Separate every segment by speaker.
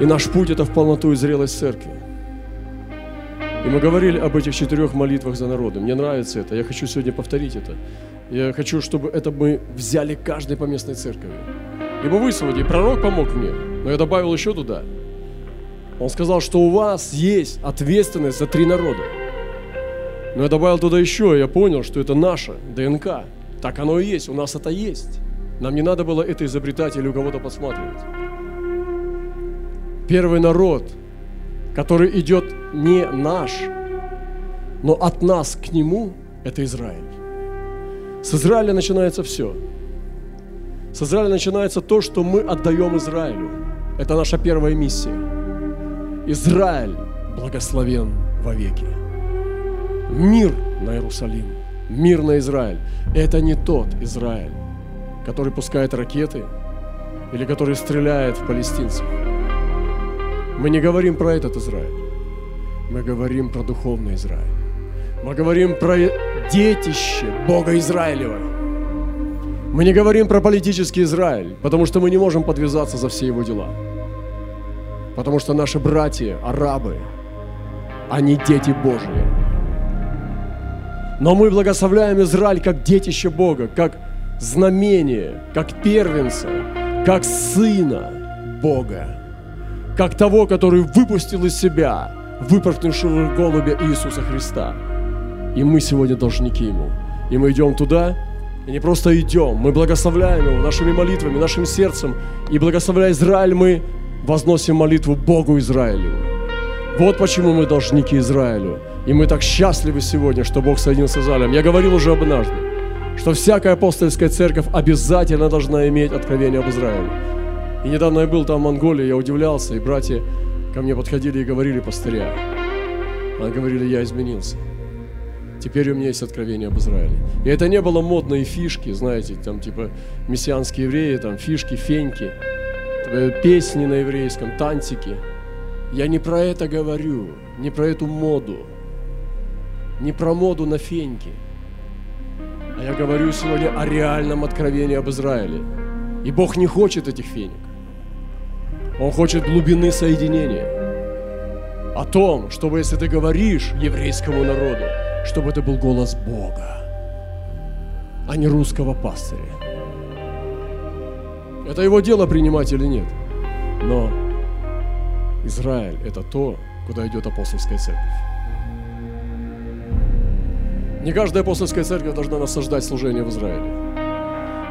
Speaker 1: И наш путь – это в полноту и зрелость церкви. И мы говорили об этих четырех молитвах за народы. Мне нравится это. Я хочу сегодня повторить это. Я хочу, чтобы это мы взяли каждой поместной церкви. Ибо вы сегодня, пророк помог мне, но я добавил еще туда. Он сказал, что у вас есть ответственность за три народа. Но я добавил туда еще, и я понял, что это наша ДНК. Так оно и есть, у нас это есть. Нам не надо было это изобретать или у кого-то посматривать. Первый народ, который идет не наш, но от нас к нему, это Израиль. С Израиля начинается все. С Израиля начинается то, что мы отдаем Израилю. Это наша первая миссия. Израиль благословен вовеки. Мир на Иерусалим, мир на Израиль. Это не тот Израиль, который пускает ракеты или который стреляет в палестинцев. Мы не говорим про этот Израиль. Мы говорим про духовный Израиль. Мы говорим про детище Бога Израилева. Мы не говорим про политический Израиль, потому что мы не можем подвязаться за все его дела. Потому что наши братья, арабы, они дети Божьи. Но мы благословляем Израиль как детище Бога, как знамение, как первенца, как сына Бога как того, который выпустил из себя выпорхнувшего голубя Иисуса Христа. И мы сегодня должники Ему. И мы идем туда, и не просто идем, мы благословляем Его нашими молитвами, нашим сердцем. И благословляя Израиль, мы возносим молитву Богу Израилю. Вот почему мы должники Израилю. И мы так счастливы сегодня, что Бог соединился с Израилем. Я говорил уже однажды, что всякая апостольская церковь обязательно должна иметь откровение об Израиле. И недавно я был там в Монголии, я удивлялся, и братья ко мне подходили и говорили, пастыря, они говорили, я изменился. Теперь у меня есть откровение об Израиле. И это не было модные фишки, знаете, там типа мессианские евреи, там фишки, феньки, песни на еврейском, тантики. Я не про это говорю, не про эту моду, не про моду на феньки. А я говорю сегодня о реальном откровении об Израиле. И Бог не хочет этих феник. Он хочет глубины соединения. О том, чтобы если ты говоришь еврейскому народу, чтобы это был голос Бога, а не русского пастыря. Это его дело принимать или нет. Но Израиль – это то, куда идет апостольская церковь. Не каждая апостольская церковь должна насаждать служение в Израиле.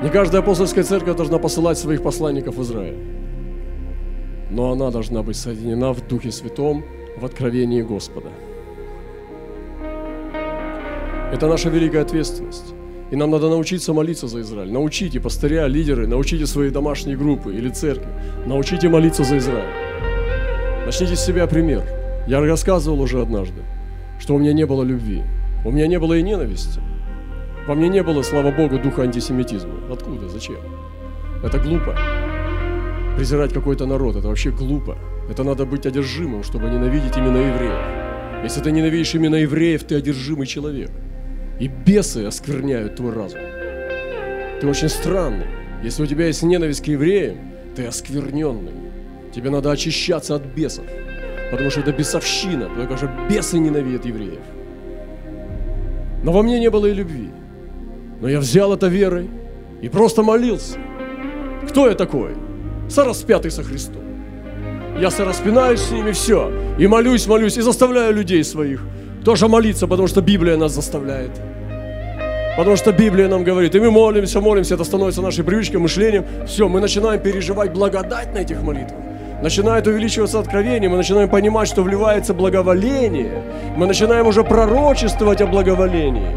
Speaker 1: Не каждая апостольская церковь должна посылать своих посланников в Израиль но она должна быть соединена в Духе Святом, в откровении Господа. Это наша великая ответственность. И нам надо научиться молиться за Израиль. Научите пастыря, лидеры, научите свои домашние группы или церкви. Научите молиться за Израиль. Начните с себя пример. Я рассказывал уже однажды, что у меня не было любви. У меня не было и ненависти. Во мне не было, слава Богу, духа антисемитизма. Откуда? Зачем? Это глупо презирать какой-то народ. Это вообще глупо. Это надо быть одержимым, чтобы ненавидеть именно евреев. Если ты ненавидишь именно евреев, ты одержимый человек. И бесы оскверняют твой разум. Ты очень странный. Если у тебя есть ненависть к евреям, ты оскверненный. Тебе надо очищаться от бесов. Потому что это бесовщина, потому что бесы ненавидят евреев. Но во мне не было и любви. Но я взял это верой и просто молился. Кто я такой? Сораспятый со Христом. Я сораспинаюсь с ними, все. И молюсь, молюсь, и заставляю людей своих тоже молиться, потому что Библия нас заставляет. Потому что Библия нам говорит, и мы молимся, молимся, это становится нашей привычкой, мышлением. Все, мы начинаем переживать благодать на этих молитвах. Начинает увеличиваться откровение, мы начинаем понимать, что вливается благоволение. Мы начинаем уже пророчествовать о благоволении.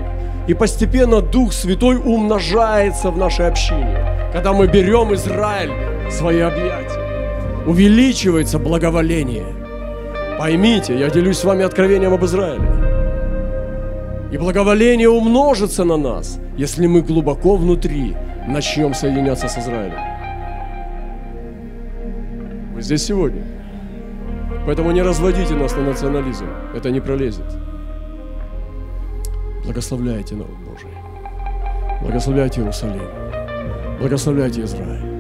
Speaker 1: И постепенно Дух Святой умножается в нашей общине. Когда мы берем Израиль свои объятия. Увеличивается благоволение. Поймите, я делюсь с вами откровением об Израиле. И благоволение умножится на нас, если мы глубоко внутри начнем соединяться с Израилем. Вы здесь сегодня. Поэтому не разводите нас на национализм. Это не пролезет. Благословляйте народ Божий. Благословляйте Иерусалим. Благословляйте Израиль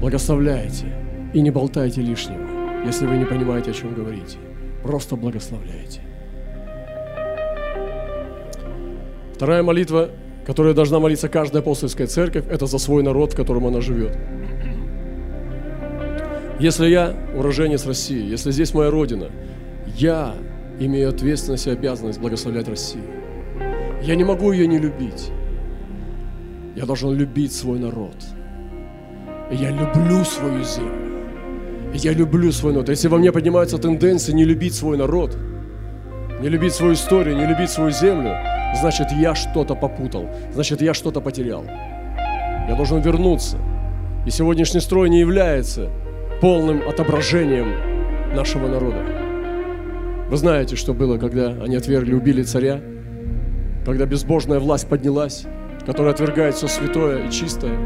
Speaker 1: благословляйте и не болтайте лишнего. если вы не понимаете, о чем говорите. Просто благословляйте. Вторая молитва, которая должна молиться каждая апостольская церковь, это за свой народ, в котором она живет. Если я уроженец России, если здесь моя родина, я имею ответственность и обязанность благословлять Россию. Я не могу ее не любить. Я должен любить свой народ. Я люблю свою землю. я люблю свой народ. Если во мне поднимаются тенденции не любить свой народ, не любить свою историю, не любить свою землю, значит, я что-то попутал, значит, я что-то потерял. Я должен вернуться. И сегодняшний строй не является полным отображением нашего народа. Вы знаете, что было, когда они отвергли, убили царя, когда безбожная власть поднялась, которая отвергает все святое и чистое,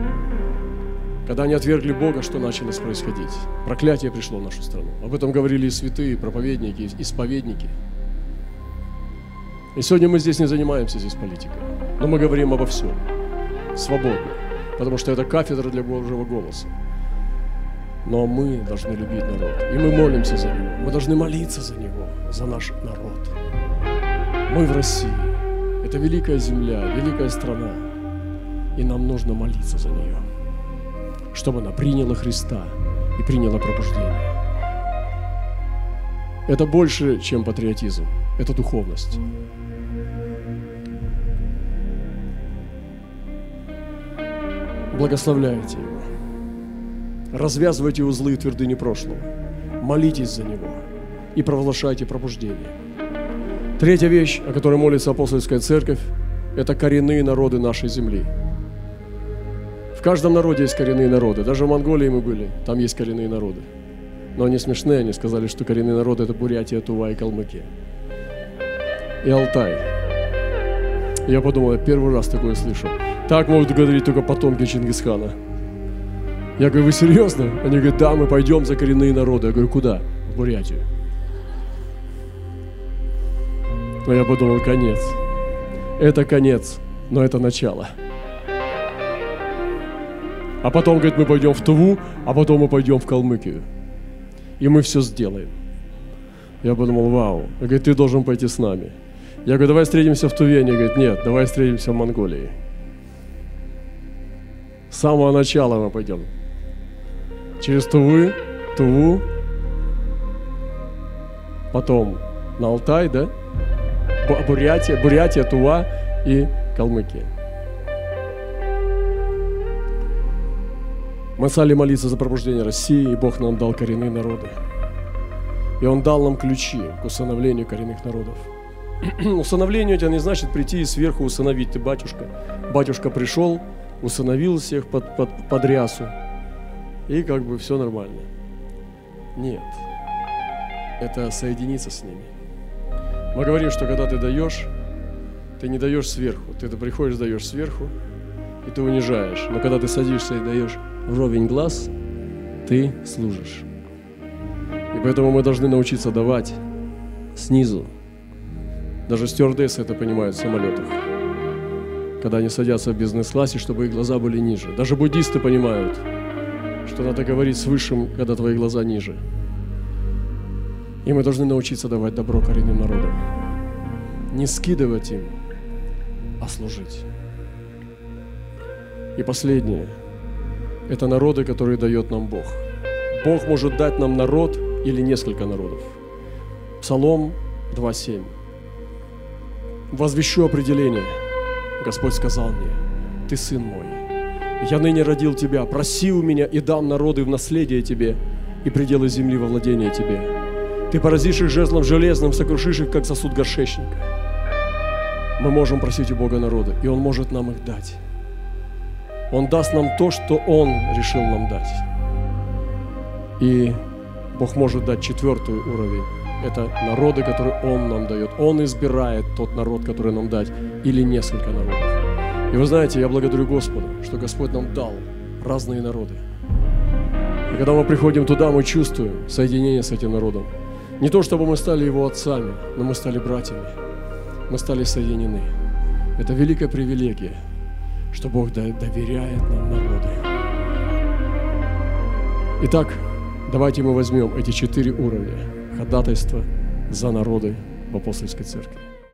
Speaker 1: когда они отвергли Бога, что началось происходить? Проклятие пришло в нашу страну. Об этом говорили и святые, и проповедники, и исповедники. И сегодня мы здесь не занимаемся здесь политикой, но мы говорим обо всем, свободно, потому что это кафедра для Божьего голоса. Но мы должны любить народ. И мы молимся за него. Мы должны молиться за него, за наш народ. Мы в России. Это великая земля, великая страна. И нам нужно молиться за нее, чтобы она приняла Христа и приняла пробуждение. Это больше, чем патриотизм. Это духовность. Благословляйте его. Развязывайте узлы и твердыни прошлого. Молитесь за него и провозглашайте пробуждение. Третья вещь, о которой молится апостольская церковь, это коренные народы нашей земли. В каждом народе есть коренные народы. Даже в Монголии мы были, там есть коренные народы. Но они смешные, они сказали, что коренные народы – это Бурятия, Тува и Калмыкия. И Алтай. Я подумал, я первый раз такое слышу. Так могут говорить только потомки Чингисхана – я говорю, вы серьезно? Они говорят, да, мы пойдем за коренные народы. Я говорю, куда? В Бурятию. Но я подумал, конец. Это конец, но это начало. А потом, говорит, мы пойдем в Туву, а потом мы пойдем в Калмыкию. И мы все сделаем. Я подумал, вау. Я говорю, ты должен пойти с нами. Я говорю, давай встретимся в Туве. Они говорят, нет, давай встретимся в Монголии. С самого начала мы пойдем через Тувы, Туву, потом на Алтай, да? Бурятия, Бурятия, Тува и Калмыкия. Мы стали молиться за пробуждение России, и Бог нам дал коренные народы. И Он дал нам ключи к усыновлению коренных народов. Усыновление это не значит прийти и сверху усыновить. Ты батюшка. Батюшка пришел, усыновил всех под, под, под рясу, и как бы все нормально. Нет. Это соединиться с ними. Мы говорим, что когда ты даешь, ты не даешь сверху. Ты приходишь, даешь сверху, и ты унижаешь. Но когда ты садишься и даешь вровень глаз, ты служишь. И поэтому мы должны научиться давать снизу. Даже стюардессы это понимают в самолетах. Когда они садятся в бизнес-классе, чтобы их глаза были ниже. Даже буддисты понимают – что надо говорить с Высшим, когда твои глаза ниже. И мы должны научиться давать добро коренным народам. Не скидывать им, а служить. И последнее – это народы, которые дает нам Бог. Бог может дать нам народ или несколько народов. Псалом 2.7. «Возвещу определение. Господь сказал мне, ты сын мой, я ныне родил тебя, проси у меня и дам народы в наследие тебе и пределы земли во владение тебе. Ты поразишь их жезлом железным, сокрушишь их, как сосуд горшечника. Мы можем просить у Бога народа, и Он может нам их дать. Он даст нам то, что Он решил нам дать. И Бог может дать четвертый уровень. Это народы, которые Он нам дает. Он избирает тот народ, который нам дать, или несколько народов. И вы знаете, я благодарю Господа, что Господь нам дал разные народы. И когда мы приходим туда, мы чувствуем соединение с этим народом. Не то, чтобы мы стали его отцами, но мы стали братьями. Мы стали соединены. Это великая привилегия, что Бог доверяет нам народы. Итак, Давайте мы возьмем эти четыре уровня ходатайства за народы в апостольской церкви.